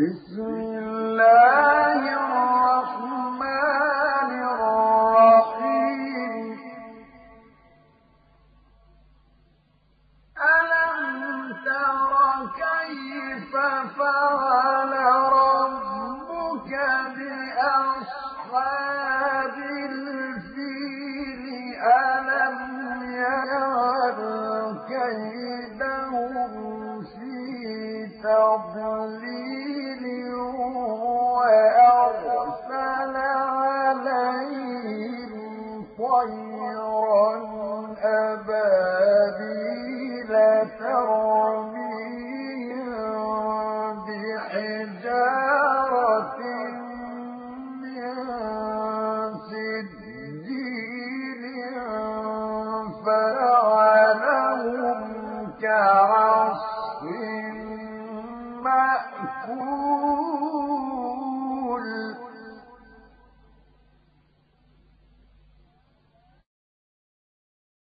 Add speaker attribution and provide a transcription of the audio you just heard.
Speaker 1: بسم الله الرحمن الرحيم. ألم تر كيف فعل ربك بأصحاب الفيل؟ ألم يجعل كيدهم في تضليل؟ طيرا أبابيل ترميهم بحجارة من سجيل فجعلهم كعصف مأكول